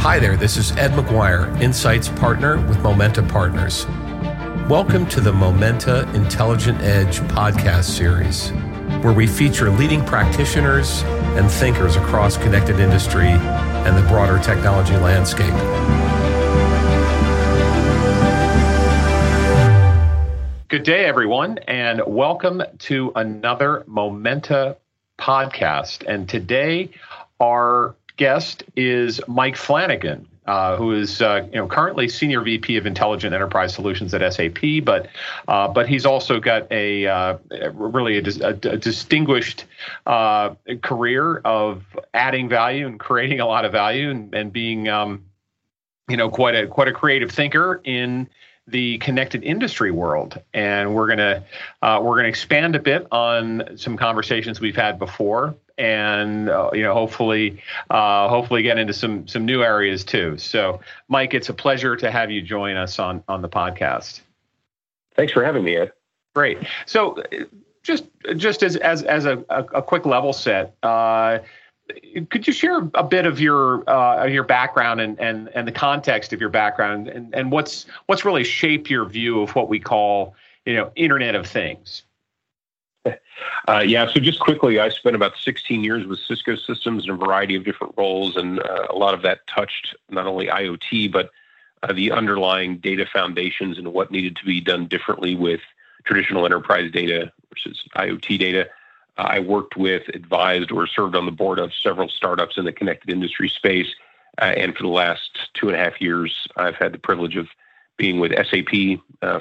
Hi there, this is Ed McGuire, Insights Partner with Momenta Partners. Welcome to the Momenta Intelligent Edge podcast series, where we feature leading practitioners and thinkers across connected industry and the broader technology landscape. Good day, everyone, and welcome to another Momenta podcast. And today, our guest is Mike Flanagan, uh, who is uh, you know currently senior VP of Intelligent Enterprise Solutions at SAP, but uh, but he's also got a uh, really a, a, distinguished uh, career of adding value and creating a lot of value and, and being um, you know quite a quite a creative thinker in the connected industry world, and we're gonna uh, we're gonna expand a bit on some conversations we've had before, and uh, you know hopefully uh, hopefully get into some some new areas too. So, Mike, it's a pleasure to have you join us on on the podcast. Thanks for having me, Ed. Great. So, just just as as as a, a, a quick level set. Uh, could you share a bit of your uh, your background and, and and the context of your background and, and what's what's really shaped your view of what we call you know Internet of Things? Uh, yeah, so just quickly, I spent about 16 years with Cisco Systems in a variety of different roles, and uh, a lot of that touched not only IoT but uh, the underlying data foundations and what needed to be done differently with traditional enterprise data versus IoT data. I worked with, advised, or served on the board of several startups in the connected industry space. And for the last two and a half years, I've had the privilege of being with SAP,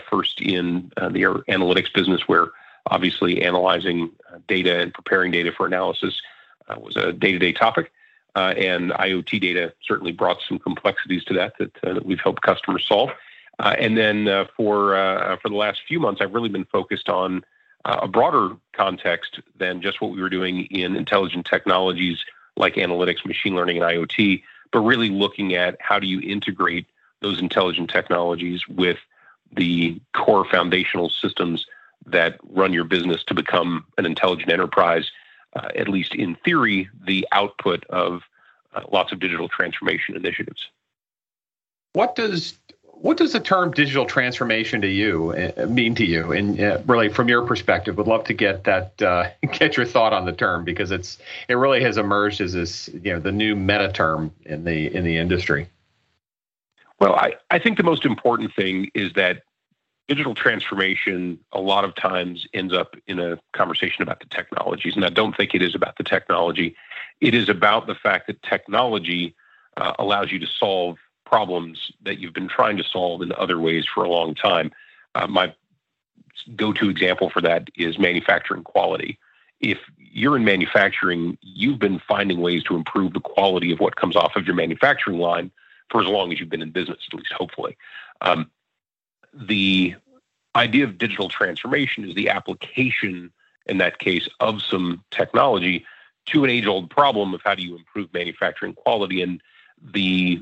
first in the analytics business, where obviously analyzing uh, data and preparing data for analysis uh, was a day to day topic. Uh, and IoT data certainly brought some complexities to that that, that we've helped customers solve. and then for for the last few months, I've really been focused on uh, a broader context than just what we were doing in intelligent technologies like analytics, machine learning, and IoT, but really looking at how do you integrate those intelligent technologies with the core foundational systems that run your business to become an intelligent enterprise, uh, at least in theory, the output of uh, lots of digital transformation initiatives. What does what does the term digital transformation to you uh, mean to you and uh, really from your perspective would love to get that uh, get your thought on the term because it's it really has emerged as this you know the new meta term in the in the industry well i i think the most important thing is that digital transformation a lot of times ends up in a conversation about the technologies and i don't think it is about the technology it is about the fact that technology uh, allows you to solve problems that you've been trying to solve in other ways for a long time. Uh, my go to example for that is manufacturing quality. If you're in manufacturing, you've been finding ways to improve the quality of what comes off of your manufacturing line for as long as you've been in business, at least hopefully. Um, the idea of digital transformation is the application, in that case, of some technology to an age old problem of how do you improve manufacturing quality. And the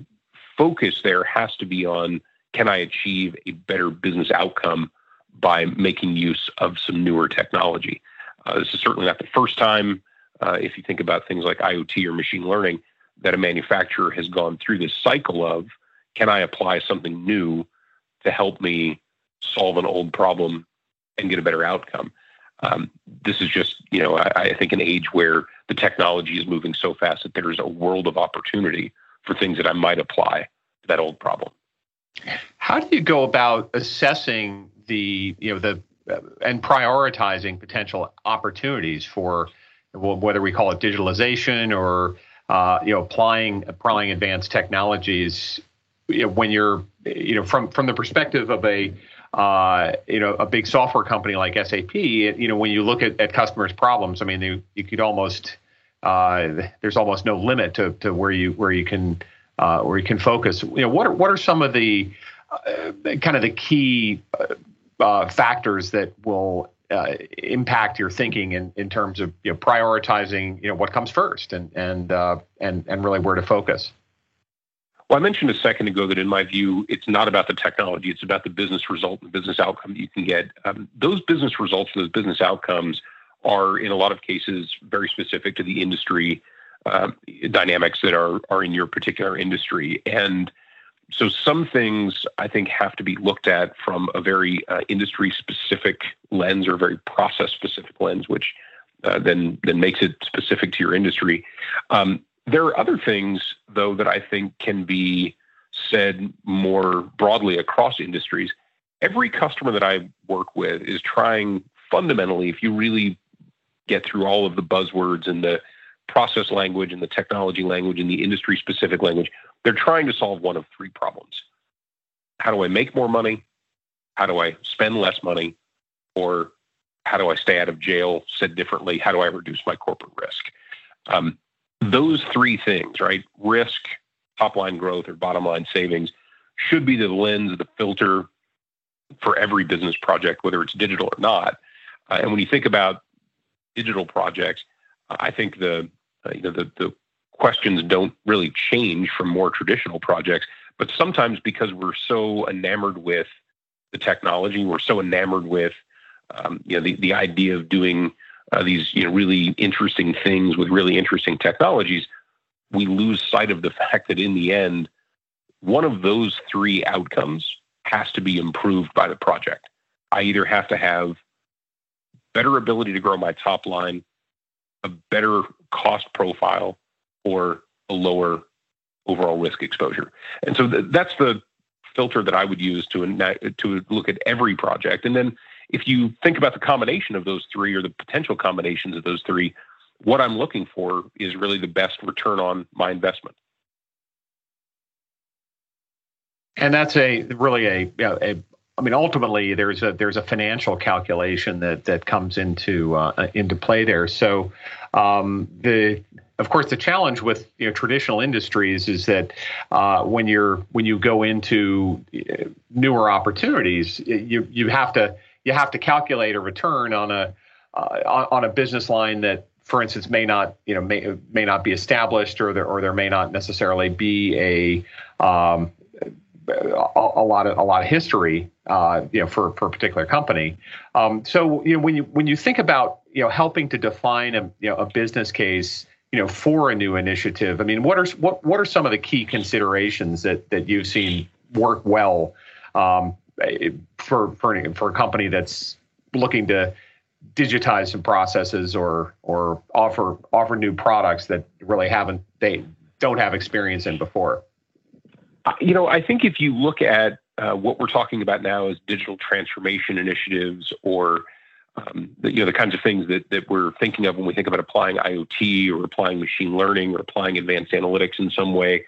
focus there has to be on can I achieve a better business outcome by making use of some newer technology? Uh, this is certainly not the first time, uh, if you think about things like IoT or machine learning, that a manufacturer has gone through this cycle of can I apply something new to help me solve an old problem and get a better outcome? Um, this is just, you know, I, I think an age where the technology is moving so fast that there's a world of opportunity for things that I might apply to that old problem. How do you go about assessing the you know the uh, and prioritizing potential opportunities for well, whether we call it digitalization or uh, you know applying applying advanced technologies you know, when you're you know from from the perspective of a uh, you know a big software company like SAP you know when you look at, at customers problems I mean you, you could almost uh, there's almost no limit to, to where you where you can uh, where you can focus. You know, what are what are some of the uh, kind of the key uh, uh, factors that will impact your thinking in, in terms of you know, prioritizing you know what comes first and and and and really where to focus. Well, I mentioned a second ago that in my view, it's not about the technology; it's about the business result and business outcome that you can get. Um, those business results and those business outcomes are in a lot of cases very specific to the industry uh, dynamics that are are in your particular industry. And so some things I think have to be looked at from a very uh, industry specific lens or very process specific lens, which uh, then then makes it specific to your industry. Um, there are other things though that I think can be said more broadly across industries. Every customer that I work with is trying fundamentally, if you really get through all of the buzzwords and the process language and the technology language and the industry specific language, they're trying to solve one of three problems. How do I make more money? How do I spend less money? Or how do I stay out of jail? Said differently, how do I reduce my corporate risk? Um, those three things, right? Risk, top line growth, or bottom line savings should be the lens, the filter for every business project, whether it's digital or not. Uh, and when you think about digital projects, I think the uh, you know the the questions don't really change from more traditional projects. But sometimes because we're so enamored with the technology, we're so enamored with um, you know the, the idea of doing uh, these you know really interesting things with really interesting technologies, we lose sight of the fact that in the end, one of those three outcomes has to be improved by the project. I either have to have better ability to grow my top line, a better cost profile, or a lower overall risk exposure. And so th- that's the filter that I would use to to look at every project. And then if you think about the combination of those three or the potential combinations of those three, what I'm looking for is really the best return on my investment. And that's a really a, I mean, ultimately, there's a there's a financial calculation that that comes into uh, into play there. So, um, the of course, the challenge with you know, traditional industries is that uh, when you're when you go into uh, newer opportunities, you you have to you have to calculate a return on a uh, on a business line that, for instance, may not you know may may not be established or there or there may not necessarily be a um, a, lot of a lot of history, uh, you know, for, for a particular company. Um, so, you know, when you when you think about you know helping to define a you know a business case, you know, for a new initiative, I mean, what are what what are some of the key considerations that that you've seen work well um, for for for a company that's looking to digitize some processes or or offer offer new products that really haven't they don't have experience in before? You know, I think if you look at uh, what we're talking about now as digital transformation initiatives or um, the, you know the kinds of things that, that we're thinking of when we think about applying IoT or applying machine learning or applying advanced analytics in some way,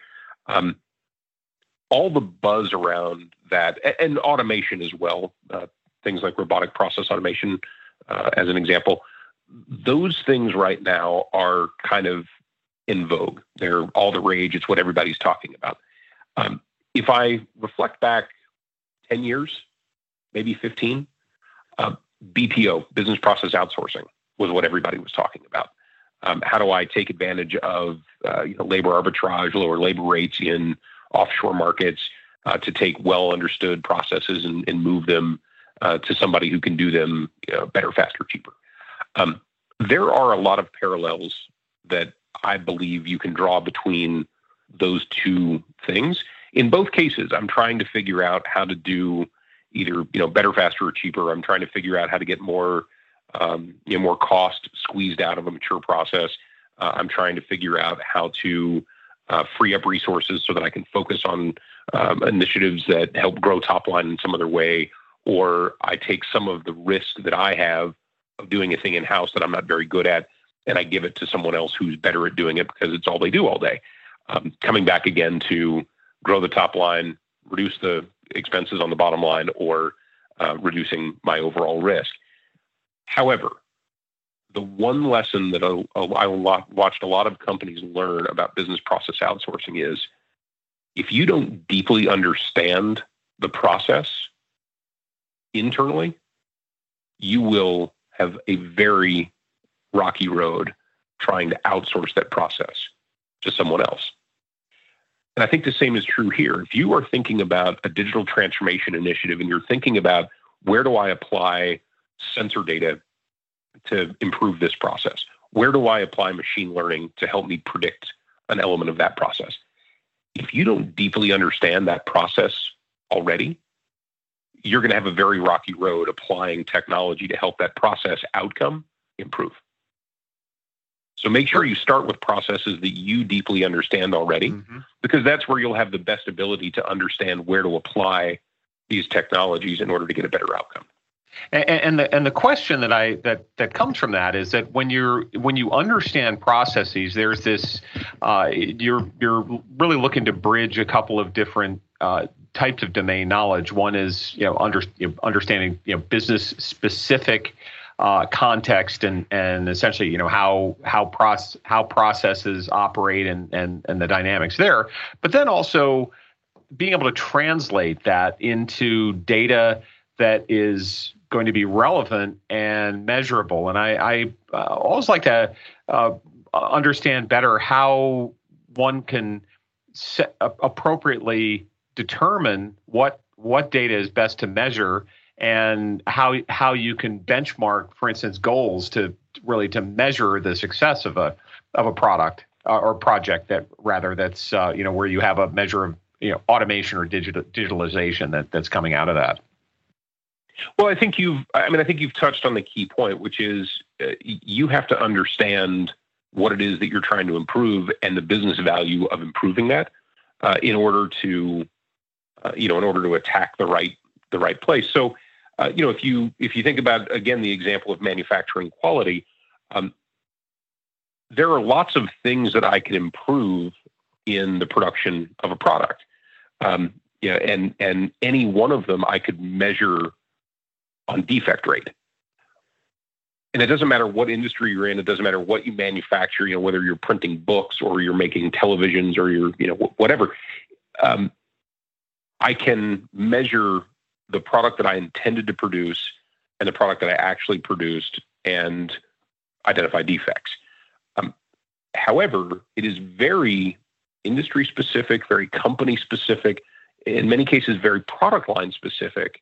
um, all the buzz around that and automation as well, uh, things like robotic process automation, uh, as an example, those things right now are kind of in vogue. They're all the rage. It's what everybody's talking about. Um, if I reflect back 10 years, maybe 15, uh, BPO, business process outsourcing, was what everybody was talking about. Um, how do I take advantage of uh, you know, labor arbitrage, lower labor rates in offshore markets uh, to take well understood processes and, and move them uh, to somebody who can do them you know, better, faster, cheaper? Um, there are a lot of parallels that I believe you can draw between those two things. In both cases, I'm trying to figure out how to do either you know better, faster, or cheaper. I'm trying to figure out how to get more um, you know more cost squeezed out of a mature process. Uh, I'm trying to figure out how to uh, free up resources so that I can focus on um, initiatives that help grow top line in some other way, or I take some of the risk that I have of doing a thing in house that I'm not very good at, and I give it to someone else who's better at doing it because it's all they do all day um, coming back again to grow the top line, reduce the expenses on the bottom line, or uh, reducing my overall risk. However, the one lesson that I, watched a lot of companies learn about business process outsourcing is if you don't deeply understand the process internally, you will have a very rocky road trying to outsource that process to someone else. And I think the same is true here. If you are thinking about a digital transformation initiative and you're thinking about where do I apply sensor data to improve this process, where do I apply machine learning to help me predict an element of that process? If you don't deeply understand that process already, you're going to have a very rocky road applying technology to help that process outcome improve. So make sure you start with processes that you deeply understand already, mm-hmm. because that's where you'll have the best ability to understand where to apply these technologies in order to get a better outcome. And, and, the and the question that I that that comes from that is that when you're when you understand processes, there's this uh, you're you're really looking to bridge a couple of different uh, types of domain knowledge. One is you know, under, you know understanding you know business specific uh, context and and essentially you know how how process how processes operate and and and the dynamics there, but then also being able to translate that into data that is going to be relevant and measurable. And I, I uh, always like to uh, understand better how one can set, uh, appropriately determine what what data is best to measure and how how you can benchmark, for instance, goals to really to measure the success of a of a product uh, or project that rather that's uh, you know where you have a measure of you know automation or digital digitalization that that's coming out of that. Well, I think you've I mean I think you've touched on the key point, which is uh, you have to understand what it is that you're trying to improve and the business value of improving that uh, in order to uh, you know in order to attack the right the right place. So uh, you know, if you if you think about again the example of manufacturing quality, um, there are lots of things that I can improve in the production of a product. Um, yeah, and and any one of them I could measure on defect rate. And it doesn't matter what industry you're in. It doesn't matter what you manufacture. You know, whether you're printing books or you're making televisions or you're you know whatever. Um, I can measure the product that I intended to produce and the product that I actually produced and identify defects. Um, however, it is very industry specific, very company specific, in many cases, very product line specific.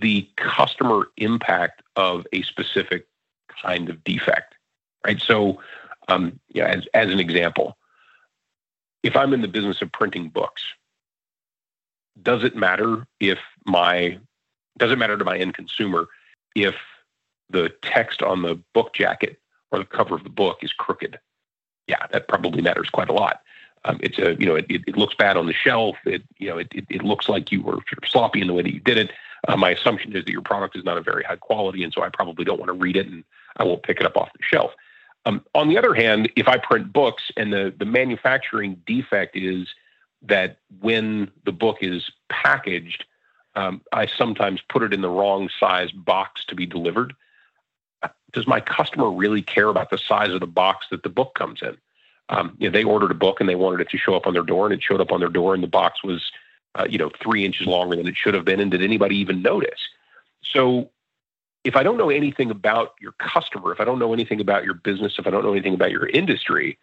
The customer impact of a specific kind of defect, right? So, um, yeah, as, as an example, if I'm in the business of printing books, does it matter if my does it matter to my end consumer if the text on the book jacket or the cover of the book is crooked? Yeah, that probably matters quite a lot. Um, it's a you know it, it, looks bad on the shelf. It you know it, it, it looks like you were sort of sloppy in the way that you did it. Uh, my assumption is that your product is not a very high quality, and so I probably don't want to read it, and I won't pick it up off the shelf. Um, on the other hand, if I print books and the the manufacturing defect is that when the book is packaged, um, I sometimes put it in the wrong size box to be delivered. Does my customer really care about the size of the box that the book comes in? Um, you know, they ordered a book and they wanted it to show up on their door, and it showed up on their door, and the box was, uh, you know, three inches longer than it should have been. And did anybody even notice? So, if I don't know anything about your customer, if I don't know anything about your business, if I don't know anything about your industry,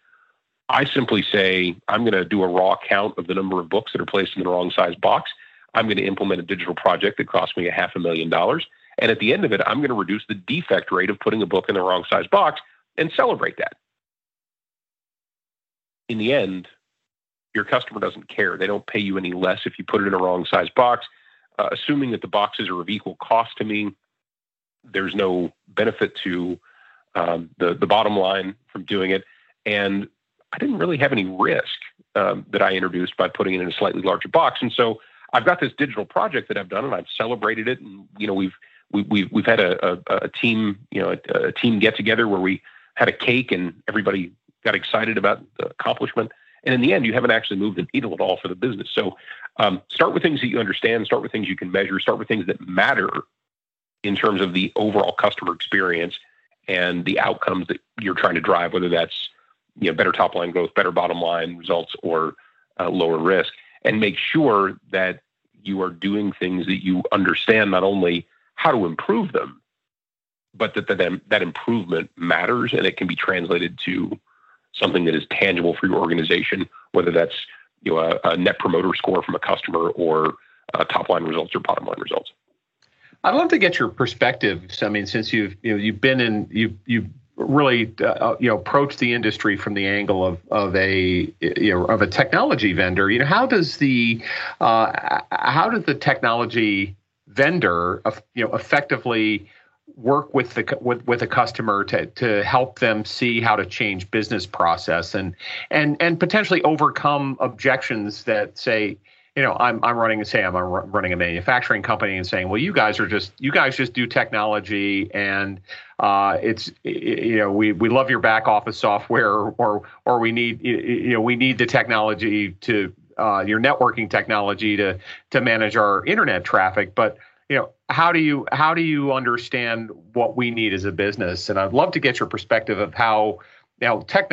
I simply say, I'm going to do a raw count of the number of books that are placed in the wrong size box. I'm going to implement a digital project that costs me a half a million dollars. And at the end of it, I'm going to reduce the defect rate of putting a book in the wrong size box and celebrate that. In the end, your customer doesn't care. They don't pay you any less if you put it in a wrong size box. Uh, assuming that the boxes are of equal cost to me, there's no benefit to um, the, the bottom line from doing it. And I didn't really have any risk um, that I introduced by putting it in a slightly larger box. And so I've got this digital project that I've done, and I've celebrated it. And you know, we've we, have we we've had a, a, a team you know a, a team get together where we had a cake and everybody got excited about the accomplishment. And in the end, you haven't actually moved the needle at all for the business. So um, start with things that you understand. Start with things you can measure. Start with things that matter in terms of the overall customer experience and the outcomes that you're trying to drive, whether that's you know better top line growth, better bottom line results, or uh, lower risk, and make sure that you are doing things that you understand not only how to improve them, but that that, that improvement matters and it can be translated to something that is tangible for your organization, whether that's you know a, a net promoter score from a customer or uh, top line results or bottom line results. I'd love to get your perspective. I mean, since you've you know you've been in you you've really uh, you know approach the industry from the angle of of a you know of a technology vendor. You know, how does the uh, how does the technology vendor you know effectively work with the with, with a customer to to help them see how to change business process and and and potentially overcome objections that say you know, I'm I'm running say I'm running a manufacturing company and saying, well, you guys are just you guys just do technology and uh, it's you know we we love your back office software or or we need you know we need the technology to uh, your networking technology to to manage our internet traffic, but you know how do you how do you understand what we need as a business? And I'd love to get your perspective of how now tech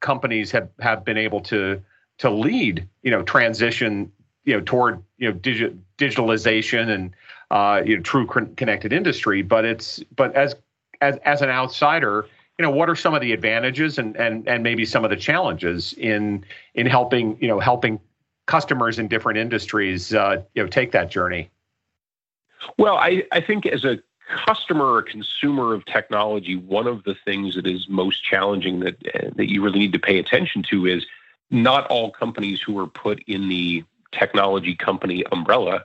companies have have been able to to lead you know transition you know toward you know digi- digitalization and uh, you know true connected industry. But it's but as as as an outsider, you know what are some of the advantages and and and maybe some of the challenges in in helping you know helping customers in different industries uh, you know take that journey. Well, I I think as a customer or consumer of technology, one of the things that is most challenging that that you really need to pay attention to is not all companies who are put in the technology company umbrella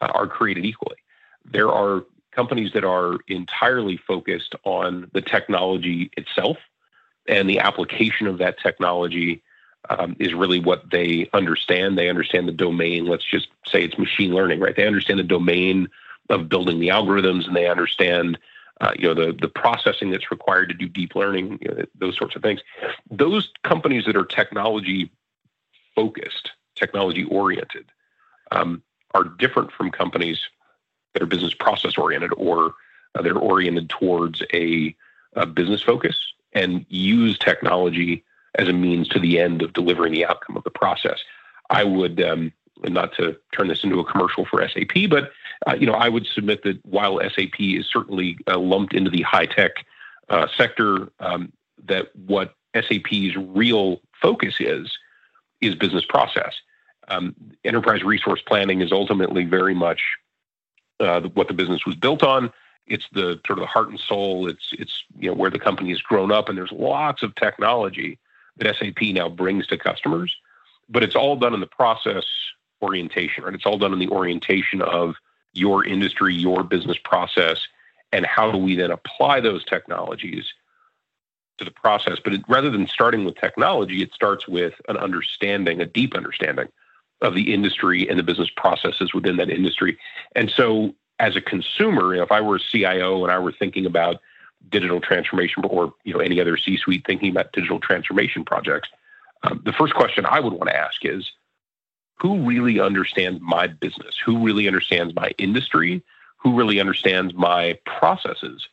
uh, are created equally. There are companies that are entirely focused on the technology itself and the application of that technology um, is really what they understand. They understand the domain. Let's just say it's machine learning, right? They understand the domain of building the algorithms, and they understand, uh, you know, the the processing that's required to do deep learning, you know, those sorts of things. Those companies that are technology focused technology oriented um, are different from companies that are business process oriented or uh, they're oriented towards a, a, business focus and use technology as a means to the end of delivering the outcome of the process. I would, um, not to turn this into a commercial for SAP, but uh, you know, I would submit that while SAP is certainly uh, lumped into the high tech uh, sector, um, that what SAP's real focus is is business process. Um, enterprise resource planning is ultimately very much uh, what the business was built on. It's the sort of the heart and soul. It's it's you know where the company has grown up, and there's lots of technology that SAP now brings to customers, but it's all done in the process orientation, right? It's all done in the orientation of your industry, your business process, and how do we then apply those technologies to the process. But it, rather than starting with technology, it starts with an understanding, a deep understanding of the industry and the business processes within that industry. And so, as a consumer, if I were a CIO and I were thinking about digital transformation or you know any other C-suite thinking about digital transformation projects, um, the first question I would want to ask is, who really understands my business? Who really understands my industry? Who really understands my processes?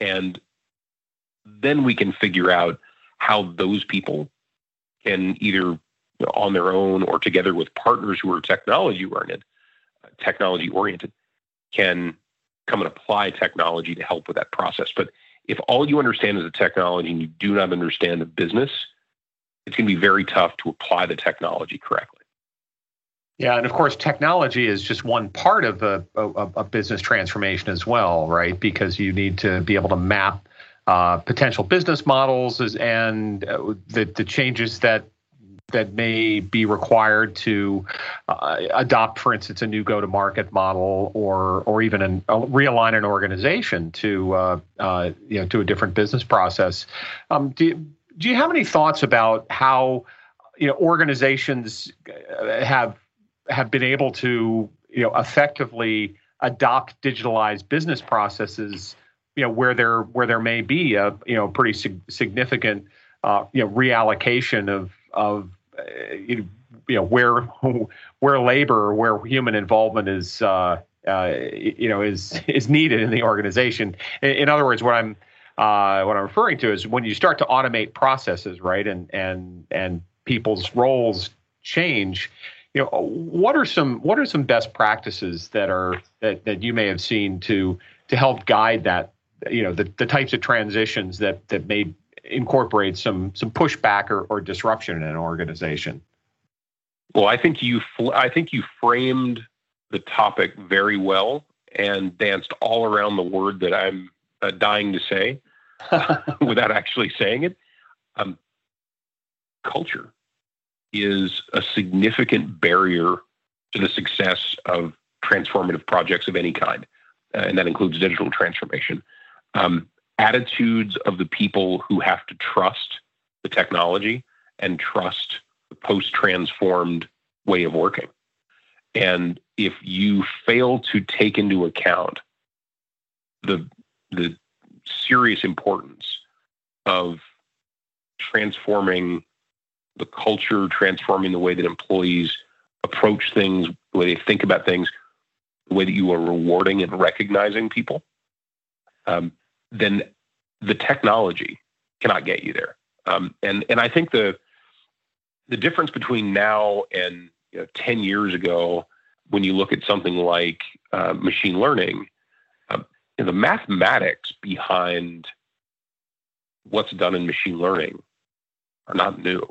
And then we can figure out how those people can either on their own or together with partners who are technology oriented, technology oriented, can come and apply technology to help with that process. But if all you understand is the technology and you do not understand the business, it's going to be very tough to apply the technology correctly. Yeah, and of course, technology is just one part of a, a, a business transformation as well, right? Because you need to be able to map uh, potential business models and uh, the, the changes that that may be required to uh, adopt, for instance, a new go-to-market model, or or even an, uh, realign an organization to uh, uh, you know to a different business process. Um, do you, do you have any thoughts about how you know organizations uh, have have been able to you know effectively adopt digitalized business processes? You know where there where there may be a you know pretty sig- significant uh, you know reallocation of of you know where where labor where human involvement is uh, uh, you know is is needed in the organization. In, in other words, what I'm uh, what I'm referring to is when you start to automate processes, right, and and and people's roles change. You know, what are some what are some best practices that are that, that you may have seen to to help guide that you know the, the types of transitions that that may incorporate some some pushback or, or disruption in an organization? Well, I think you I think you framed the topic very well and danced all around the word that I'm uh, dying to say. without actually saying it. Um, culture is a significant barrier to the success of transformative projects of any kind, uh, and that includes digital transformation. Um, attitudes of the people who have to trust the technology and trust the post transformed way of working. And if you fail to take into account the, the serious importance of transforming the culture, transforming the way that employees approach things, the way they think about things, the way that you are rewarding and recognizing people, um, then the technology cannot get you there. Um, and and I think the the difference between now and you know, ten years ago, when you look at something like uh, machine learning, you know, the mathematics behind what's done in machine learning are not new.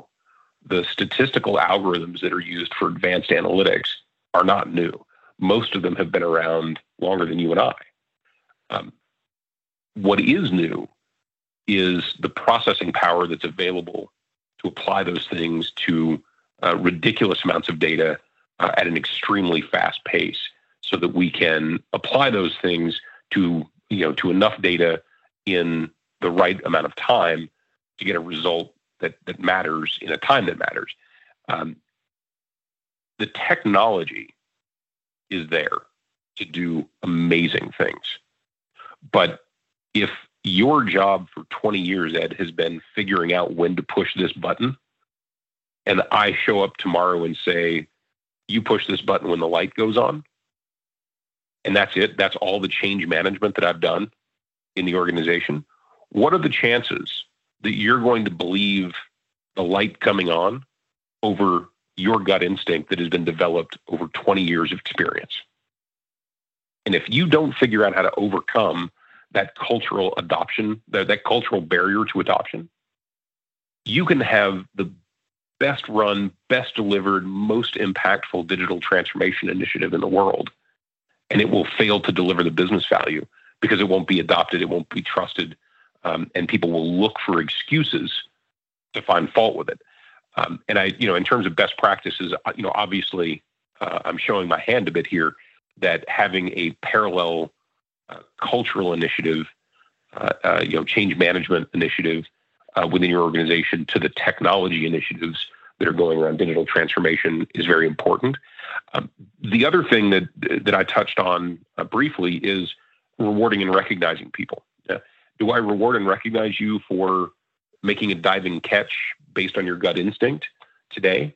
The statistical algorithms that are used for advanced analytics are not new. Most of them have been around longer than you and I. Um, what is new is the processing power that's available to apply those things to uh, ridiculous amounts of data uh, at an extremely fast pace so that we can apply those things to you know to enough data in the right amount of time to get a result that that matters in a time that matters um, the technology is there to do amazing things but if your job for 20 years, Ed, has been figuring out when to push this button. And I show up tomorrow and say, you push this button when the light goes on. And that's it. That's all the change management that I've done in the organization. What are the chances that you're going to believe the light coming on over your gut instinct that has been developed over 20 years of experience? And if you don't figure out how to overcome that cultural adoption, that, that cultural barrier to adoption, you can have the best run, best delivered, most impactful digital transformation initiative in the world. And it will fail to deliver the business value because it won't be adopted, it won't be trusted, um, and people will look for excuses to find fault with it. Um, and I, you know, in terms of best practices, uh, you know, obviously, uh, I'm showing my hand a bit here that having a parallel uh, cultural initiative, uh, uh, you know, change management initiative within your organization to the technology initiatives that are going around digital transformation is very important. Um, the other thing that that I touched on uh, briefly is rewarding and recognizing people. Uh, do I reward and recognize you for making a diving catch based on your gut instinct today?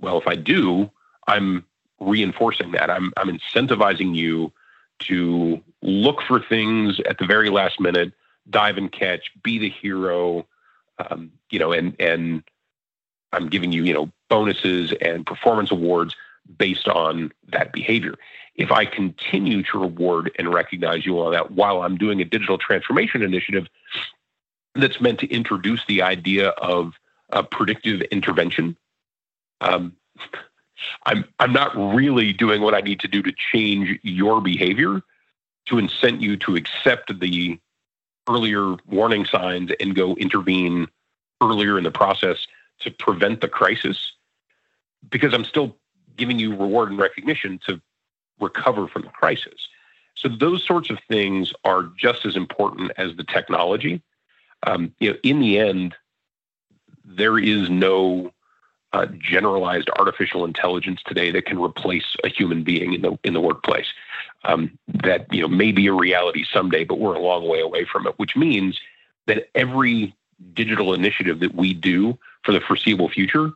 Well, if I do, I'm reinforcing that. I'm I'm incentivizing you to look for things at the very last minute, dive and catch, be the hero, um, you know, and and I'm giving you, you know, bonuses and performance awards based on that behavior. If I continue to reward and recognize you on that while I'm doing a digital transformation initiative that's meant to introduce the idea of a predictive intervention, um, I'm I'm not really doing what I need to do to change your behavior to incent you to accept the earlier warning signs and go intervene earlier in the process to prevent the crisis because I'm still giving you reward and recognition to recover from the crisis. So those sorts of things are just as important as the technology. Um, you know, in the end, there is no uh, generalized artificial intelligence today that can replace a human being in the in the workplace. Um, that you know may be a reality someday, but we're a long way away from it. Which means that every digital initiative that we do for the foreseeable future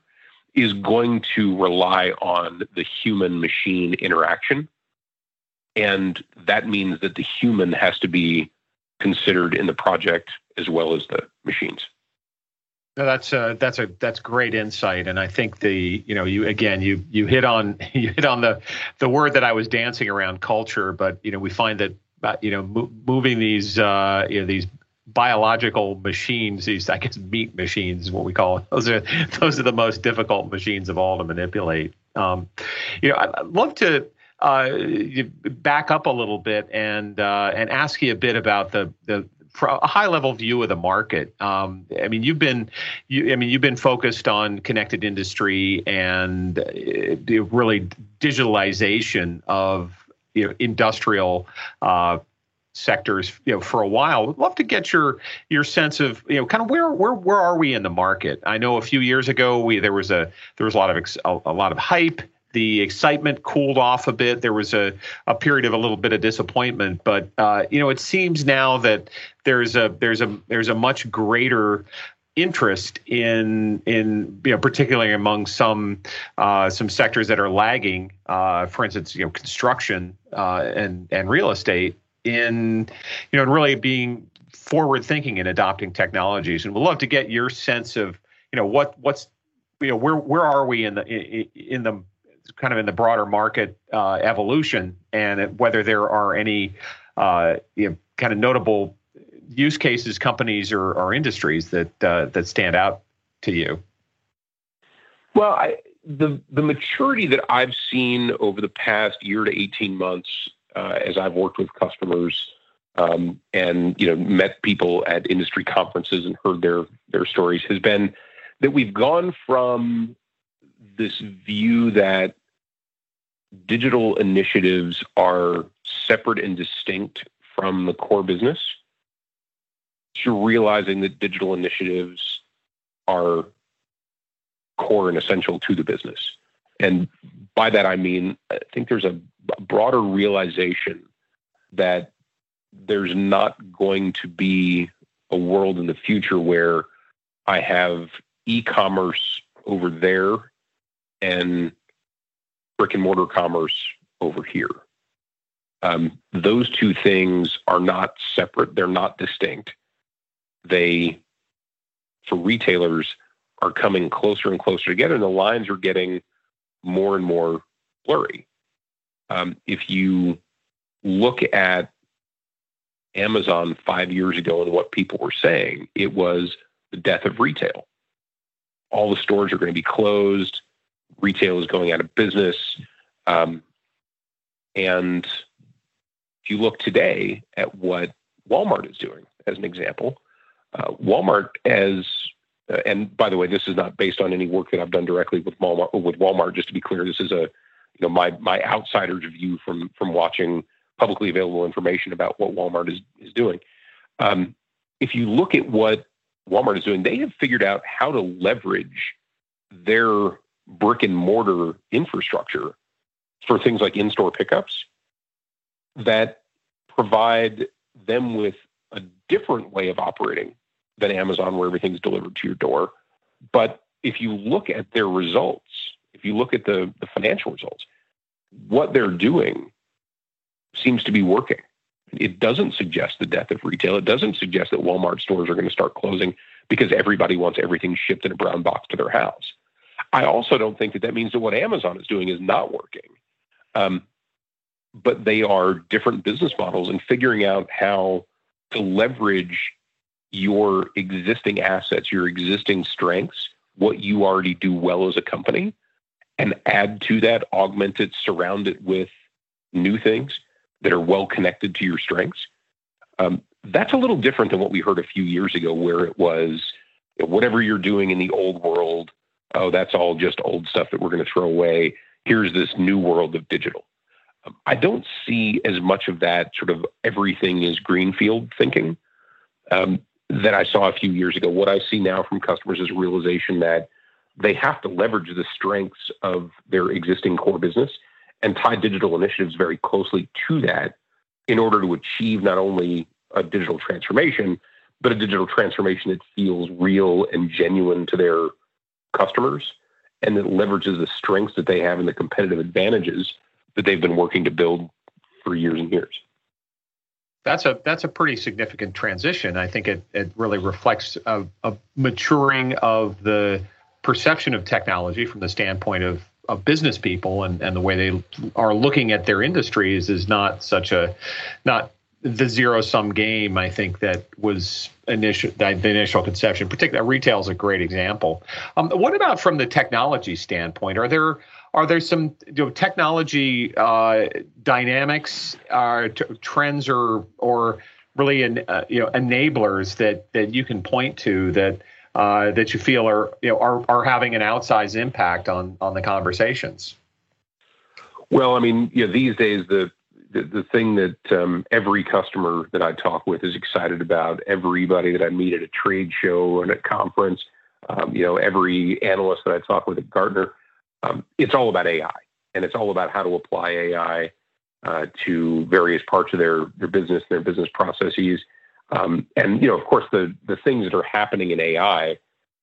is going to rely on the human machine interaction. And that means that the human has to be considered in the project as well as the machines. No, that's a, uh, that's a that's great insight, and I think the you know you again you you hit on you hit on the the word that I was dancing around culture, but you know we find that uh, you know mo- moving these uh, you know these biological machines, these I guess meat machines, what we call it. Those are those are the most difficult machines of all to manipulate. Um, you know, I'd love to uh, back up a little bit and uh, and ask you a bit about the the a high level view of the market. Um, I mean, you've been, you, I mean, you've been focused on connected industry and uh, really digitalization of you know industrial uh, sectors you know for a while. Would love to get your your sense of you know kind of where where where are we in the market? I know a few years ago we there was a there was a lot of a, a lot of hype. The excitement cooled off a bit. There was a, a period of a little bit of disappointment. But uh, you know it seems now that there's a there's a there's a much greater interest in in you know particularly among some uh, some sectors that are lagging uh, for instance you know construction uh, and and real estate in you know and really being forward thinking and adopting technologies. And we'd love to get your sense of you know what what's you know where where are we in the in, in the kind of in the broader market uh, evolution and whether there are any uh, you know, kind of notable use cases companies or, or industries that uh, that stand out to you? Well I, the the maturity that I've seen over the past year to 18 months as I've worked with customers um, and you know met people at industry conferences and heard their their stories has been that we've gone from this view that digital initiatives are separate and distinct from the core business to realizing that digital initiatives are core and essential to the business. And by that, I mean, I think there's a broader realization that there's not going to be a world in the future where I have e commerce over there and brick and mortar commerce over here. Um, those two things are not separate, they're not distinct. They, for retailers, are coming closer and closer together, and the lines are getting more and more blurry. Um, if you look at Amazon five years ago and what people were saying, it was the death of retail. All the stores are going to be closed. Retail is going out of business. Um, and if you look today at what Walmart is doing, as an example, uh, Walmart as uh, and by the way, this is not based on any work that I've done directly with Walmart. With Walmart, just to be clear, this is a you know my my outsider's view from from watching publicly available information about what Walmart is is doing. Um, if you look at what Walmart is doing, they have figured out how to leverage their brick and mortar infrastructure for things like in-store pickups that provide them with a different way of operating than Amazon, where everything's delivered to your door. But if you look at their results, if you look at the, the financial results, what they're doing seems to be working. It doesn't suggest the death of retail. It doesn't suggest that Walmart stores are going to start closing because everybody wants everything shipped in a brown box to their house. I also don't think that that means that what Amazon is doing is not working. Um, but they are different business models and figuring out how to leverage your existing assets, your existing strengths, what you already do well as a company, and add to that, augment it, surround it with new things that are well connected to your strengths. Um, that's a little different than what we heard a few years ago, where it was whatever you're doing in the old world, oh, that's all just old stuff that we're going to throw away. Here's this new world of digital. Um, I don't see as much of that sort of everything is greenfield thinking. Um, that I saw a few years ago. What I see now from customers is a realization that they have to leverage the strengths of their existing core business and tie digital initiatives very closely to that in order to achieve not only a digital transformation, but a digital transformation that feels real and genuine to their customers and that leverages the strengths that they have and the competitive advantages that they've been working to build for years and years that's a that's a pretty significant transition. I think it it really reflects a, a, maturing of the perception of technology from the standpoint of of business people and, and the way they are looking at their industries is not such a not the zero sum game. I think that was initial the initial conception. Particularly retail is a great example. Um, what about from the technology standpoint? Are there are there some you know, technology uh, dynamics, uh, t- trends, or or really uh, you know enablers that that you can point to that uh, that you feel are you know are are having an outsized impact on on the conversations? Well, I mean, you know, these days the the, the thing that um, every customer that I talk with is excited about, everybody that I meet at a trade show and a conference, um, you know, every analyst that I talk with at Gartner, um, it's all about AI, and it's all about how to apply AI uh, to various parts of their their business, and their business processes, um, and you know, of course, the the things that are happening in AI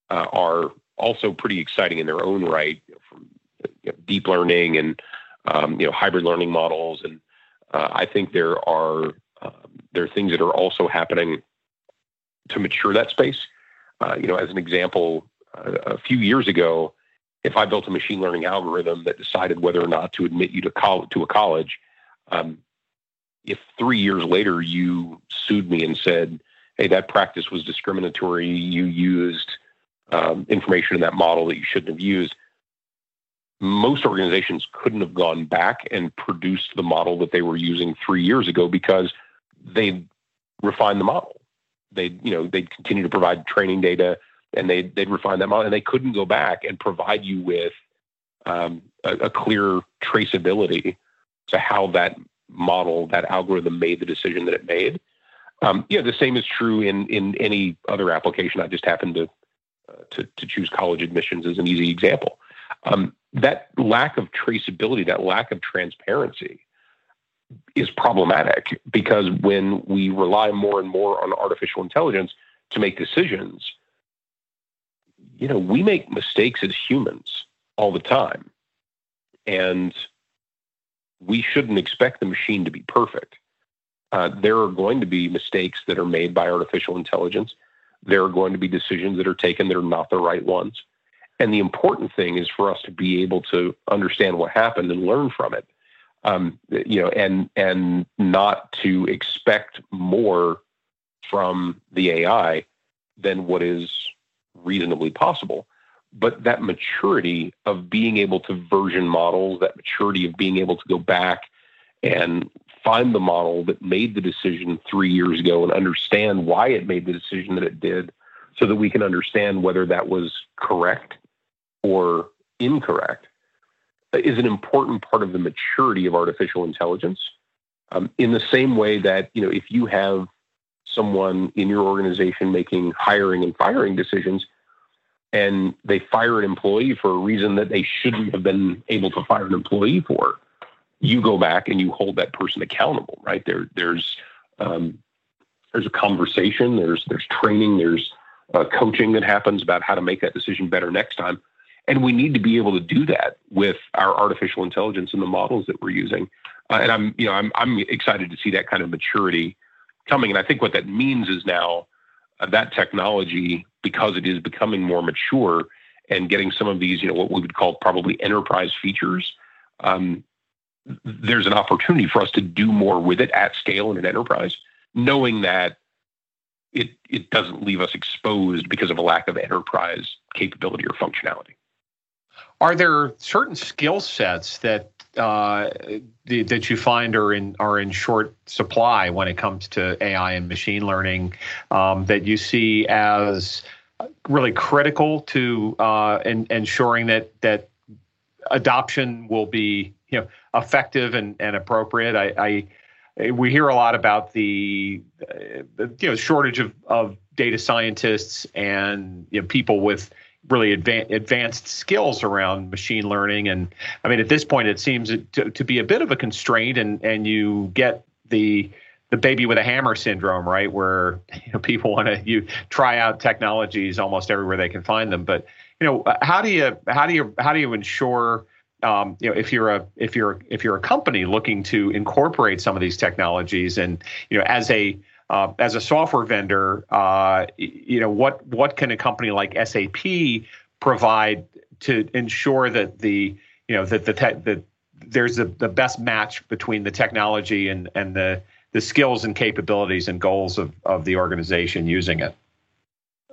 uh, are also pretty exciting in their own right, from you know, deep learning and um, you know hybrid learning models, and uh, I think there are um, there are things that are also happening to mature that space. Uh, you know, as an example, uh, a few years ago, if I built a machine learning algorithm that decided whether or not to admit you to to a college, um, if three years later you sued me and said, "Hey, that practice was discriminatory. You used um, information in that model that you shouldn't have used," most organizations couldn't have gone back and produced the model that they were using three years ago because they refined the model. They, you know, they'd continue to provide training data and they they'd refine that model, and they couldn't go back and provide you with um, a, a clear traceability to how that model, that algorithm made the decision that it made. Um, yeah, the same is true in in any other application. I just happened to uh, to, to choose college admissions as an easy example. Um, that lack of traceability, that lack of transparency, is problematic because when we rely more and more on artificial intelligence to make decisions, you know, we make mistakes as humans all the time. And we shouldn't expect the machine to be perfect. Uh, there are going to be mistakes that are made by artificial intelligence. There are going to be decisions that are taken that are not the right ones. And the important thing is for us to be able to understand what happened and learn from it. Um, you know, and and not to expect more from the AI than what is reasonably possible but that maturity of being able to version models, that maturity of being able to go back and find the model that made the decision three years ago and understand why it made the decision that it did so that we can understand whether that was correct or incorrect is an important part of the maturity of artificial intelligence. Um, in the same way that, you know, if you have someone in your organization making hiring and firing decisions, and they fire an employee for a reason that they shouldn't have been able to fire an employee for, you go back and you hold that person accountable, right? There, there's um, there's a conversation, there's there's training, there's uh, coaching that happens about how to make that decision better next time, and we need to be able to do that with our artificial intelligence and the models that we're using. Uh, and I'm you know I'm I'm excited to see that kind of maturity coming, and I think what that means is now that technology because it is becoming more mature and getting some of these, you know, what we would call probably enterprise features, um, there's an opportunity for us to do more with it at scale in an enterprise, knowing that it it doesn't leave us exposed because of a lack of enterprise capability or functionality. Are there certain skill sets that uh, the, that you find are in are in short supply when it comes to AI and machine learning um, that you see as really critical to uh, in, ensuring that that adoption will be you know effective and, and appropriate. I, I we hear a lot about the, uh, the you know shortage of, of data scientists and you know people with really advanced advanced skills around machine learning and I mean at this point it seems to, to be a bit of a constraint and and you get the the baby with a hammer syndrome, right? Where you know, people want to you try out technologies almost everywhere they can find them. But you know, how do you how do you how do you ensure um, you know if you're a if you're if you're a company looking to incorporate some of these technologies and you know as a uh, as a software vendor, uh, you know what what can a company like SAP provide to ensure that the you know that the te- that there's a, the best match between the technology and and the the skills and capabilities and goals of, of the organization using it?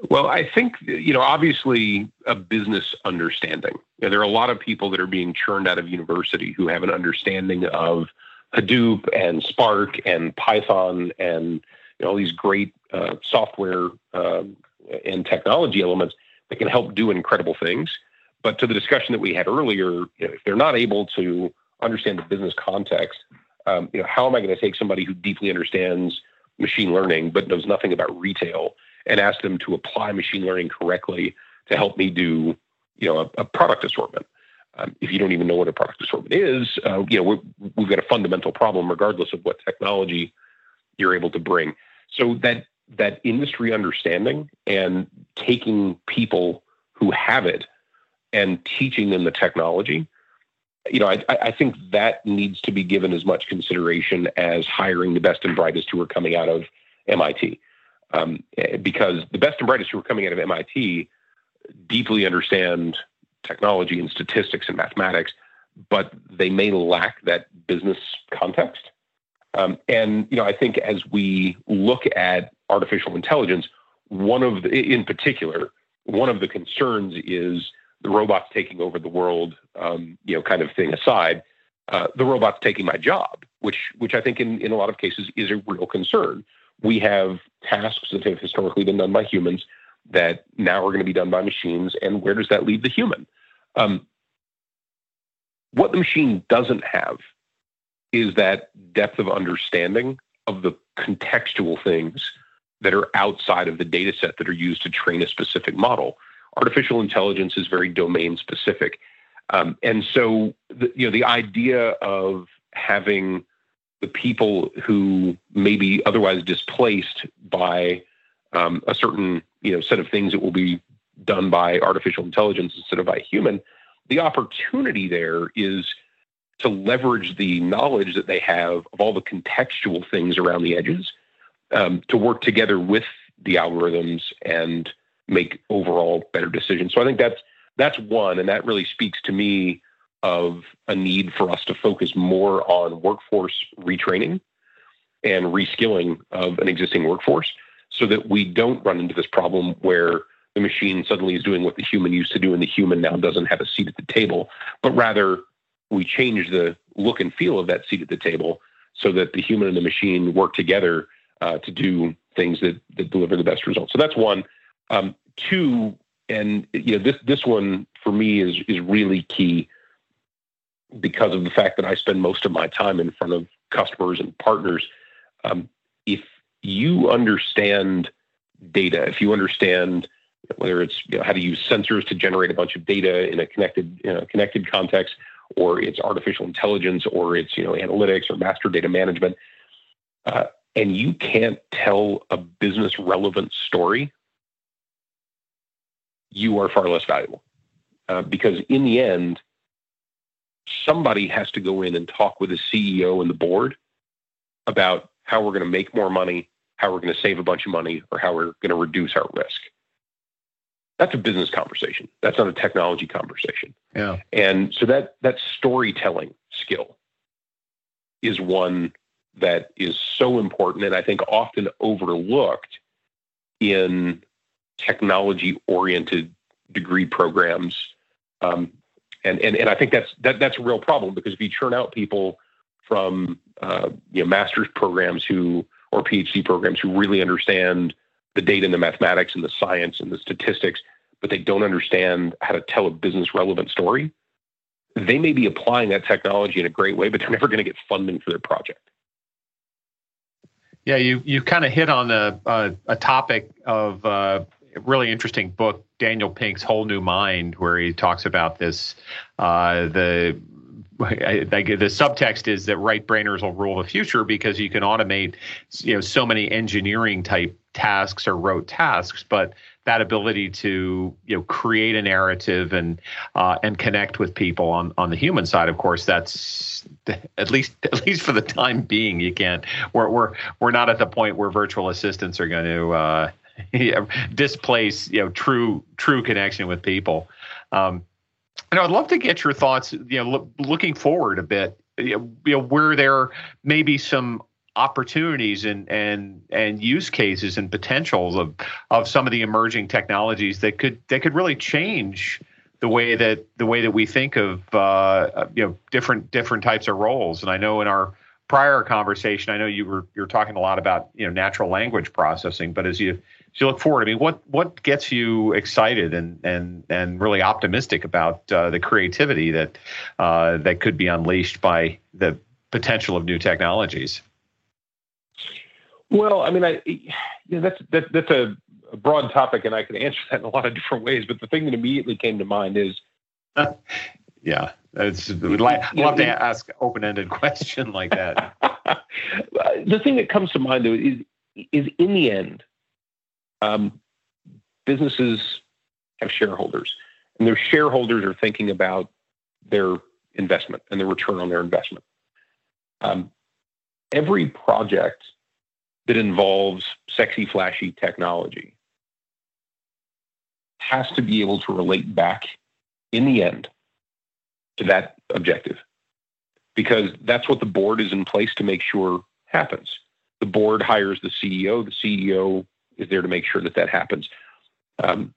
Well, I think, you know, obviously a business understanding. You know, there are a lot of people that are being churned out of university who have an understanding of Hadoop and Spark and Python and all these great uh, software um, and technology elements that can help do incredible things. But to the discussion that we had earlier, you know, if they're not able to understand the business context, um, you know, how am I going to take somebody who deeply understands machine learning but knows nothing about retail and ask them to apply machine learning correctly to help me do, you know, a, a product assortment? Um, if you don't even know what a product assortment is, uh, you know, we've got a fundamental problem, regardless of what technology you're able to bring. So that that industry understanding and taking people who have it and teaching them the technology, you know, I, I think that needs to be given as much consideration as hiring the best and brightest who are coming out of MIT, um, because the best and brightest who are coming out of MIT deeply understand technology and statistics and mathematics, but they may lack that business context. Um, and you know, I think as we look at artificial intelligence, one of the, in particular, one of the concerns is the robots taking over the world, um, you know, kind of thing aside, uh, the robots taking my job, which which I think in, in a lot of cases is a real concern. We have tasks that have historically been done by humans that now are going to be done by machines, and where does that leave the human? Um, what the machine doesn't have is that depth of understanding of the contextual things that are outside of the data set that are used to train a specific model. Artificial intelligence is very domain specific. Um, and so, the, you know, the idea of having the people who may be otherwise displaced by um, a certain, you know, set of things that will be done by artificial intelligence instead of by human, the opportunity there is to leverage the knowledge that they have of all the contextual things around the edges um, to work together with the algorithms and make overall better decisions. So I think that's that's one, and that really speaks to me of a need for us to focus more on workforce retraining and reskilling of an existing workforce so that we don't run into this problem where the machine suddenly is doing what the human used to do and the human now doesn't have a seat at the table, but rather we change the look and feel of that seat at the table so that the human and the machine work together uh, to do things that, that deliver the best results. So that's one. Um, two, and you know this this one for me is is really key because of the fact that I spend most of my time in front of customers and partners. Um, if you understand data, if you understand whether it's you know, how to use sensors to generate a bunch of data in a connected you know, connected context, or it's artificial intelligence, or it's you know analytics or master data management, uh, and you can't tell a business relevant story, you are far less valuable. Uh, because in the end, somebody has to go in and talk with the CEO and the board about how we're going to make more money, how we're going to save a bunch of money, or how we're going to reduce our risk. That's a business conversation. That's not a technology conversation. Yeah. And so that that storytelling skill is one that is so important and I think often overlooked in technology oriented degree programs. Um, and, and, and I think that's, that, that's a real problem because if you churn out people from uh, you know, master's programs who, or PhD programs who really understand the data and the mathematics and the science and the statistics, but they don't understand how to tell a business relevant story, they may be applying that technology in a great way, but they're never going to get funding for their project. Yeah, you you kind of hit on a a, a topic of uh, a really interesting book, Daniel Pink's Whole New Mind, where he talks about this. Uh, the I, I, the subtext is that right brainers will rule the future because you can automate, you know, so many engineering type tasks or rote tasks, but that ability to you know create a narrative and uh, and connect with people on on the human side of course that's at least at least for the time being you can't we're we're we're not at the point where virtual assistants are going to uh, displace you know true true connection with people. Um, and I'd love to get your thoughts you know look, looking forward a bit you know, where there may be some opportunities and and and use cases and potentials of of some of the emerging technologies that could that could really change the way that the way that we think of uh, you know different different types of roles. And I know in our prior conversation, I know you were you're talking a lot about you know natural language processing, but as you as you look forward, I mean, what what gets you excited and and and really optimistic about uh, the creativity that uh, that could be unleashed by the potential of new technologies? Well, I mean, I you know, that's that, that's a, a broad topic, and I can answer that in a lot of different ways. But the thing that immediately came to mind is, yeah, it's would like love to ask open-ended question like that. the thing that comes to mind though is is in the end, um, businesses have shareholders, and their shareholders are thinking about their investment and the return on their investment. Um, every project that involves sexy, flashy technology has to be able to relate back in the end to that objective because that's what the board is in place to make sure happens. The board hires the CEO, the CEO is there to make sure that that happens. Um,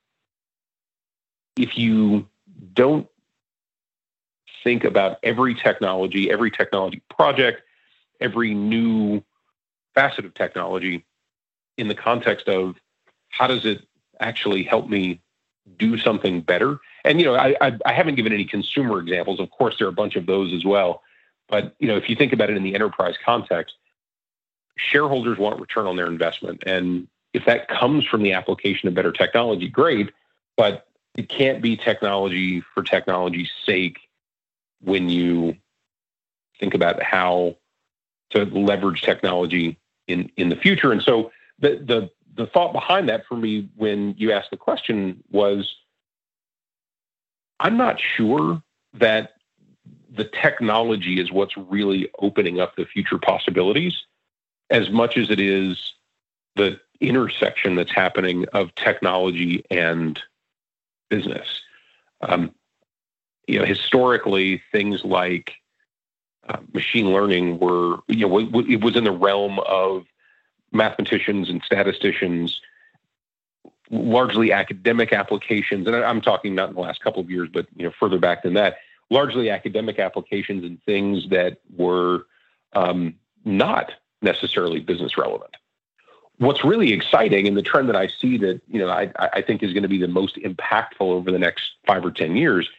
if you don't think about every technology, every technology project, every new facet of technology in the context of how does it actually help me do something better? And you know, I, I, I haven't given any consumer examples. Of course, there are a bunch of those as well. But you know, if you think about it in the enterprise context, shareholders want return on their investment, and if that comes from the application of better technology, great. But it can't be technology for technology's sake when you think about how to leverage technology in in the future. And so the the the thought behind that for me when you asked the question was I'm not sure that the technology is what's really opening up the future possibilities as much as it is the intersection that's happening of technology and business. Um, you know, historically, things like uh, machine learning were, you know, it was in the realm of mathematicians and statisticians, largely academic applications. And I'm talking not in the last couple of years, but you know, further back than that, largely academic applications and things that were um, not necessarily business relevant. What's really exciting, and the trend that I see that you know I, I think is going to be the most impactful over the next five or ten years,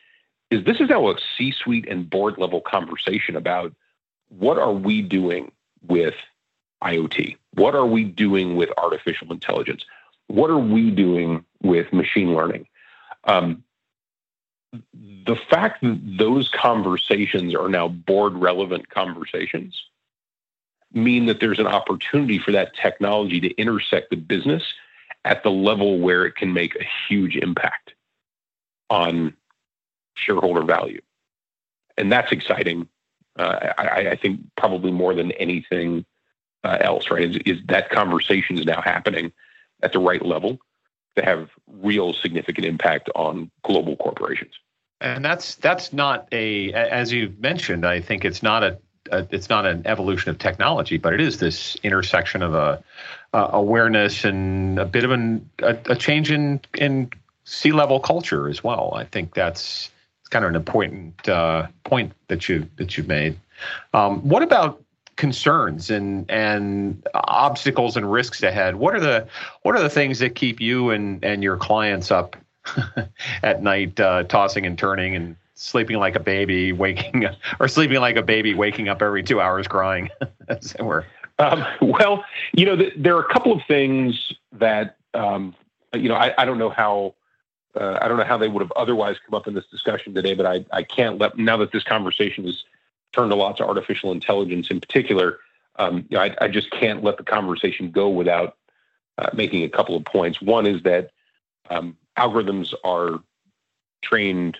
is this is now a C-suite and board level conversation about what are we doing with IoT? What are we doing with artificial intelligence? What are we doing with machine learning? Um, the fact that those conversations are now board relevant conversations mean that there's an opportunity for that technology to intersect the business at the level where it can make a huge impact on shareholder value. And that's exciting. Uh, I, I, think probably more than anything uh, else, right? Is, is that conversation is now happening at the right level to have real significant impact on global corporations. And that's that's not a as you mentioned. I think it's not a, a it's not an evolution of technology, but it is this intersection of a, a awareness and a bit of an, a, a change in in C level culture as well. I think that's it's kind of an important uh, point that you that you've made. Um, what about concerns and and obstacles and risks ahead? What are the what are the things that keep you and and your clients up at night, uh, tossing and turning and sleeping like a baby, waking or sleeping like a baby, waking up every two hours crying, as it were? Um, well, you know, th- there are a couple of things that um, you know. I, I don't know how uh, I don't know how they would have otherwise come up in this discussion today, but I, I can't let now that this conversation has turned a lot to artificial intelligence in particular. Um, you know, I, I, just can't let the conversation go without uh, making a couple of points. One is that um, algorithms are trained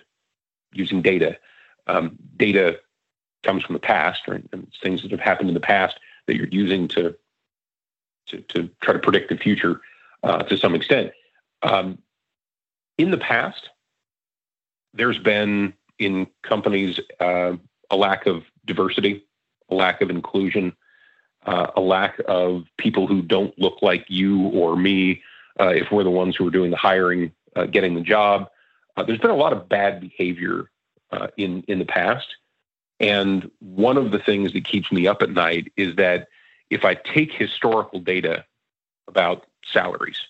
using data. Um, data comes from the past, right? And things that have happened in the past that you're using to to, to try to predict the future uh, to some extent. Um, in the past, there's been in companies uh, a lack of diversity, a lack of inclusion, uh, a lack of people who don't look like you or me uh, if we're the ones who are doing the hiring, uh, getting the job. Uh, there's been a lot of bad behavior uh, in in the past And one of the things that keeps me up at night is that if I take historical data about salaries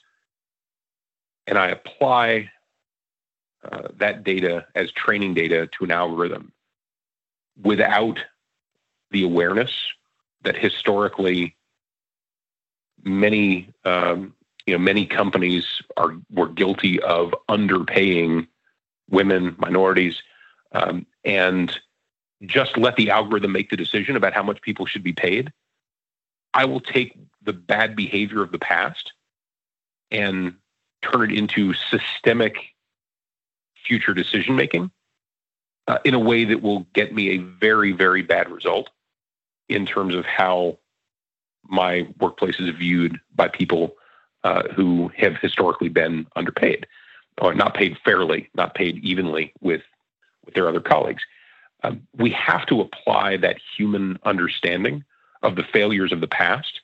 and I apply uh, that data as training data to an algorithm without the awareness that historically many um, you know many companies are were guilty of underpaying women minorities um, and just let the algorithm make the decision about how much people should be paid i will take the bad behavior of the past and turn it into systemic future decision making uh, in a way that will get me a very very bad result in terms of how my workplace is viewed by people uh, who have historically been underpaid or not paid fairly, not paid evenly with with their other colleagues. Um, we have to apply that human understanding of the failures of the past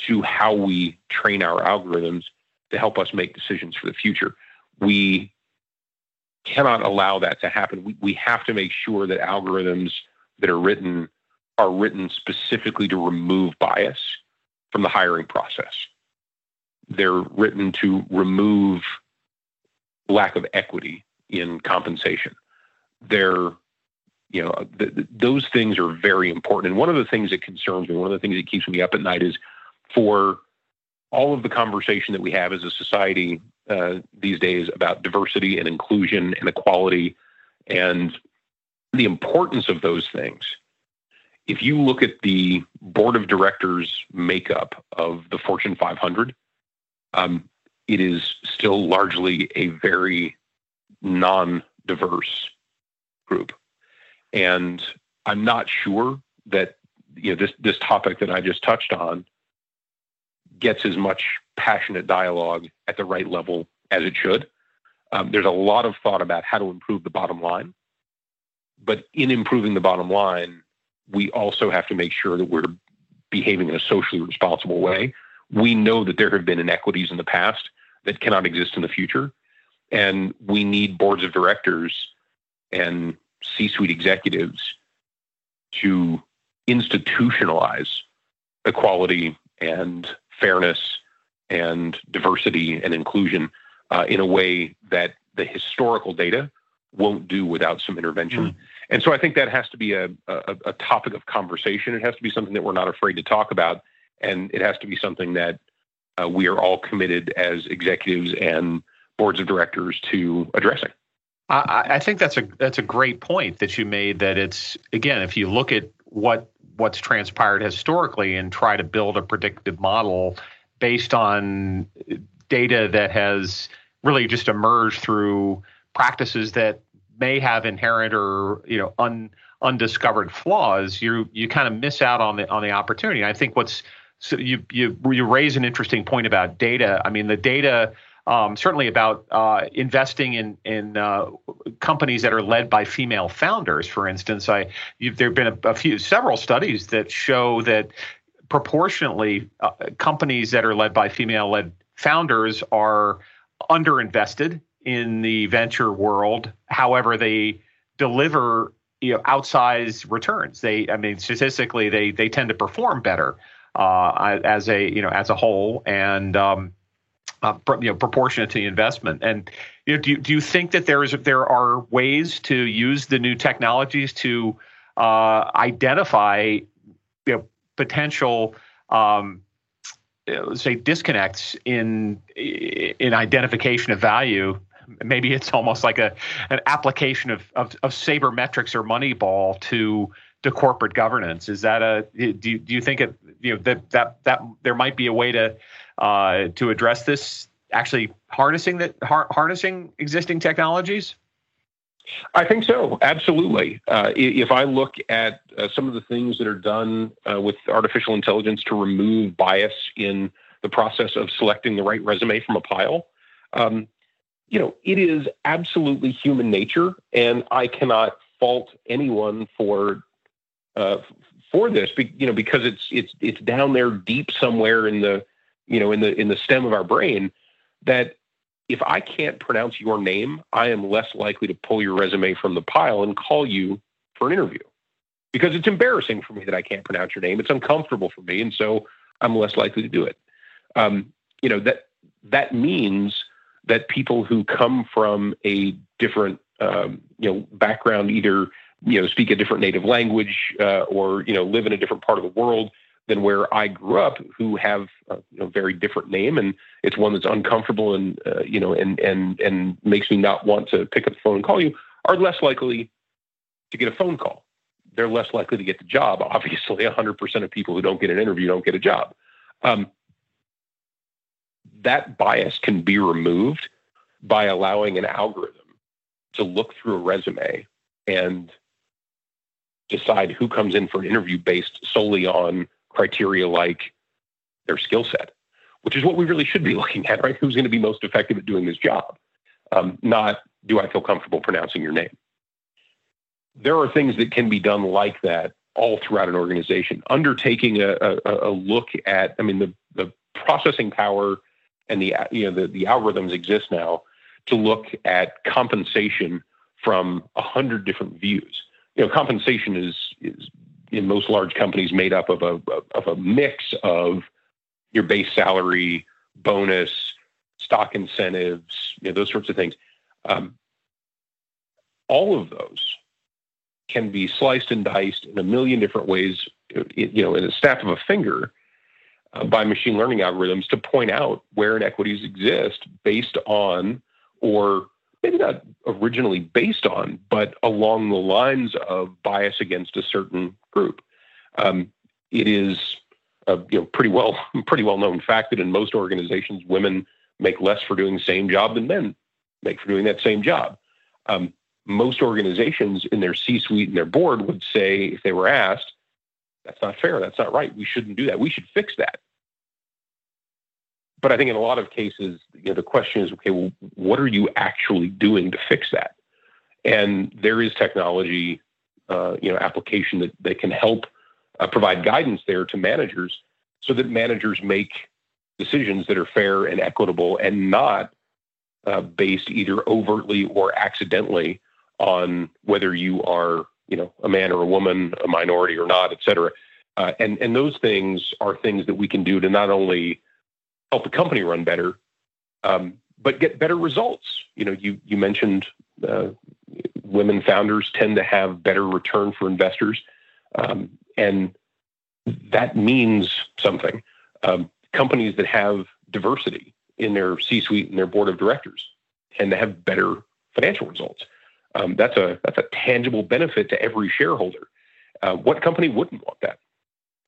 to how we train our algorithms to help us make decisions for the future. We cannot allow that to happen. We, we have to make sure that algorithms that are written are written specifically to remove bias from the hiring process. They're written to remove lack of equity in compensation. They're, you know, th- th- those things are very important. And one of the things that concerns me, one of the things that keeps me up at night is for all of the conversation that we have as a society uh, these days about diversity and inclusion and equality and the importance of those things. If you look at the board of directors makeup of the Fortune 500, um, it is still largely a very non-diverse group, and I'm not sure that you know this this topic that I just touched on gets as much passionate dialogue at the right level as it should. Um, there's a lot of thought about how to improve the bottom line, but in improving the bottom line, we also have to make sure that we're behaving in a socially responsible way. We know that there have been inequities in the past that cannot exist in the future. And we need boards of directors and C suite executives to institutionalize equality and fairness and diversity and inclusion uh, in a way that the historical data won't do without some intervention. Mm. And so I think that has to be a, a, a, topic of conversation. It has to be something that we're not afraid to talk about. And it has to be something that uh, we are all committed as executives and boards of directors to addressing. I, I think that's a that's a great point that you made. That it's again, if you look at what what's transpired historically and try to build a predictive model based on data that has really just emerged through practices that may have inherent or you know un, undiscovered flaws, you you kind of miss out on the on the opportunity. I think what's so you you you raise an interesting point about data. I mean, the data. Um, certainly about uh, investing in in uh, companies that are led by female founders. For instance, I there have been a, a, few several studies that show that proportionately uh, companies that are led by female led founders are underinvested in the venture world. However, they deliver you know outsized returns. They, I mean, statistically, they they tend to perform better uh, as a you know as a whole and um, uh, you know proportionate to the investment. And you know, do you, do you think that there is there are ways to use the new technologies to uh, identify you know potential um, say disconnects in in identification of value maybe it's almost like a an application of of, of sabermetrics or Moneyball to to corporate governance. Is that a do you, do you think it you know that that that there might be a way to uh, to address this? Actually, harnessing that har- harnessing existing technologies. I think so. Absolutely. Uh, if I look at uh, some of the things that are done uh, with artificial intelligence to remove bias in the process of selecting the right resume from a pile, um, you know, it is absolutely human nature, and I cannot fault anyone for uh, for this. You know, because it's it's it's down there deep somewhere in the you know in the in the stem of our brain that if I can't pronounce your name, I am less likely to pull your resume from the pile and call you for an interview. because it's embarrassing for me that I can't pronounce your name. It's uncomfortable for me, and so I'm less likely to do it. Um, you know that that means that people who come from a different um, you know background, either you know speak a different native language uh, or you know live in a different part of the world than where I grew up, who have a you know, very different name, and it's one that's uncomfortable and uh, you know and and and makes me not want to pick up the phone and call you, are less likely to get a phone call. They're less likely to get the job. Obviously, 100% of people who don't get an interview don't get a job. Um, that bias can be removed by allowing an algorithm to look through a resume and decide who comes in for an interview based solely on criteria like their skill set, which is what we really should be looking at, right? Who's going to be most effective at doing this job? Um, not do I feel comfortable pronouncing your name? There are things that can be done like that all throughout an organization. Undertaking a, a, a look at, I mean, the, the processing power and the you know the, the algorithms exist now to look at compensation from a hundred different views. You know, compensation is is in most large companies made up of a of a mix of your base salary, bonus, stock incentives, you know, those sorts of things. Um, all of those can be sliced and diced in a million different ways, you know, in a snap of a finger uh, by machine learning algorithms to point out where inequities exist based on, or maybe not originally based on, but along the lines of bias against a certain group. Um, it is a you know, pretty well pretty well known fact that in most organizations, women make less for doing the same job than men make for doing that same job. Um, most organizations in their C-suite and their board would say, if they were asked, that's not fair. That's not right. We shouldn't do that. We should fix that. But I think in a lot of cases, you know, the question is, okay, well, what are you actually doing to fix that? And there is technology, uh, you know, application that, that can help uh, provide guidance there to managers so that managers make decisions that are fair and equitable and not uh, based either overtly or accidentally on whether you are, you know, a man or a woman, a minority or not, et cetera. Uh, and and those things are things that we can do to not only help the company run better, um, but get better results. You know, you you mentioned uh, women founders tend to have better return for investors, um, and that means something. Um, companies that have diversity in their C-suite and their board of directors tend to have better financial results. Um, that's a that's a tangible benefit to every shareholder. Uh, what company wouldn't want that?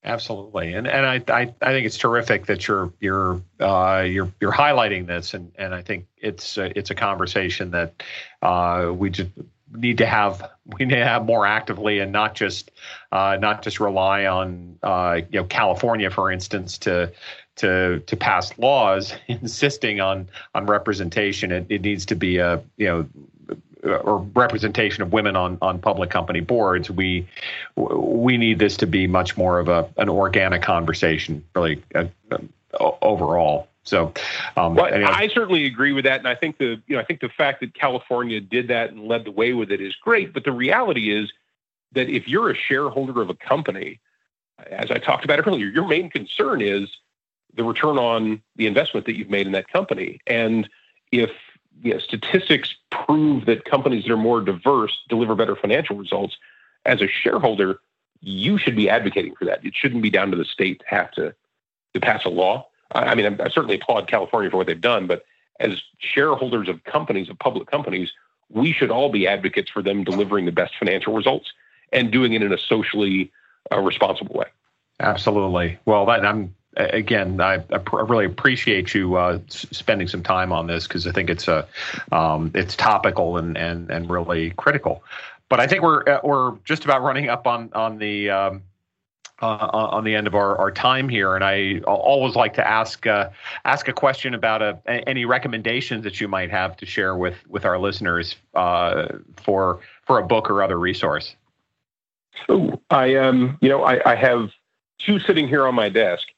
Absolutely, and and I, I, I think it's terrific that you're you're uh, you're you're highlighting this, and and I think it's a, it's a conversation that uh, we just need to have we need to have more actively, and not just uh, not just rely on uh, you know California, for instance, to to to pass laws insisting on on representation. It, it needs to be a you know uh, or representation of women on on public company boards, we we need this to be much more of a an organic conversation, really uh, uh, overall. So, um, well, anyway. I certainly agree with that, and I think the you know I think the fact that California did that and led the way with it is great. But the reality is that if you're a shareholder of a company, as I talked about earlier, your main concern is the return on the investment that you've made in that company, and if you know, statistics prove that companies that are more diverse deliver better financial results. As a shareholder, you should be advocating for that. It shouldn't be down to the state to have to to pass a law. I, I mean, I, I certainly applaud California for what they've done, but as shareholders of companies, of public companies, we should all be advocates for them delivering the best financial results and doing it in a socially uh, responsible way. Absolutely. Well, that, I'm again, I, I, really appreciate you uh, spending some time on this because I think it's a um, it's topical and and and really critical. But I think we're uh, we're just about running up on on the um, uh, on the end of our, our time here, and I always like to ask uh, ask a question about a, any recommendations that you might have to share with with our listeners uh, for for a book or other resource. Oh, I um, you know, I, I have two sitting here on my desk.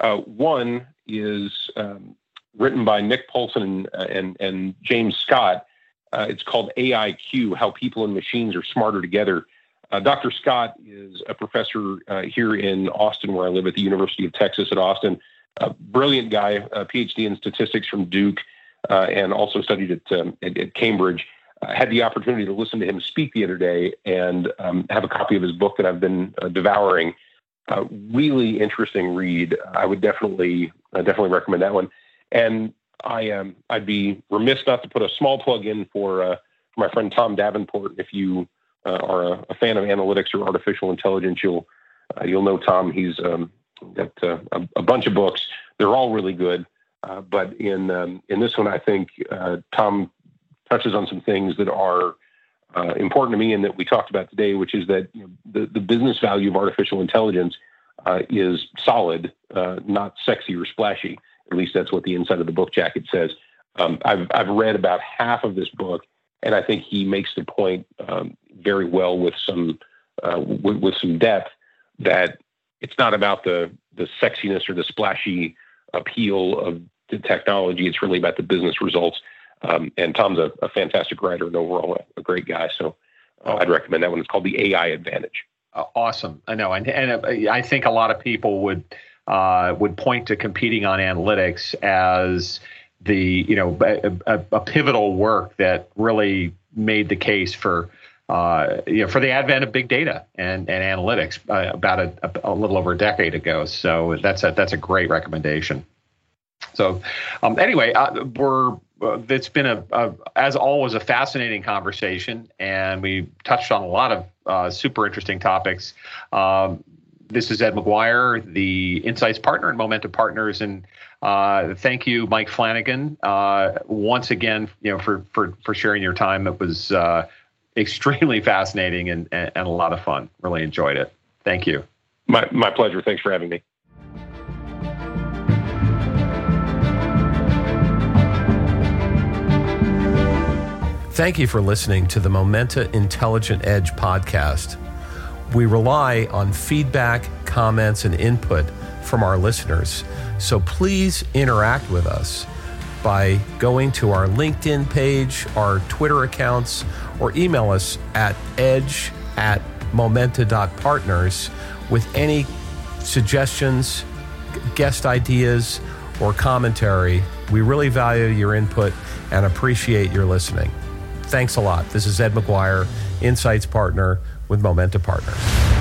Uh, one is um, written by Nick Polson and, and, and James Scott. Uh, it's called AIQ How People and Machines Are Smarter Together. Uh, Dr. Scott is a professor uh, here in Austin, where I live at the University of Texas at Austin. A brilliant guy, a PhD in statistics from Duke, uh, and also studied at, um, at, at Cambridge. I had the opportunity to listen to him speak the other day and um, have a copy of his book that I've been devouring. Uh, really interesting read. I would definitely uh, definitely recommend that one. And I um, I'd be remiss not to put a small plug in for uh, for my friend Tom Davenport. If you uh, are a, a, fan of analytics or artificial intelligence, you'll uh, you'll know Tom. He's um, got a, a, bunch of books. They're all really good. but in um, in this one, I think Tom touches on some things that are uh, important to me and that we talked about today, which is that you know, the, the business value of artificial intelligence uh, is solid, uh, not sexy or splashy. At least that's what the inside of the book jacket says. Um, I've, I've read about half of this book, and I think he makes the point um, very well with some uh, with, with some depth that it's not about the the sexiness or the splashy appeal of the technology. It's really about the business results. Um, and Tom's a, a, fantastic writer and overall a, a great guy. So uh, I'd recommend that one. It's called The AI Advantage. Uh, awesome. I know. And, and uh, I think a lot of people would uh, would point to competing on analytics as the you know a, a pivotal work that really made the case for uh, you know, for the advent of big data and, and analytics uh, about a, a, little over a decade ago. So that's a that's a great recommendation. So um, anyway, uh, we're it's been a, a, as always a fascinating conversation, and we touched on a lot of uh, super interesting topics. Um, this is Ed Maguire, the Insights partner and Momenta Partners, and uh, thank you, Mike Flanagan, uh, once again, you know, for for for sharing your time. It was uh, extremely fascinating and, and and a lot of fun. Really enjoyed it. Thank you. My my pleasure. Thanks for having me. Thank you for listening to the Momenta Intelligent Edge podcast. We rely on feedback, comments, and input from our listeners. So please interact with us by going to our LinkedIn page, our Twitter accounts, or email us at edge at momenta.partners with any suggestions, guest ideas, or commentary. We really value your input and appreciate your listening. Thanks a lot. This is Ed Maguire, Insights Partner with Momenta Partners.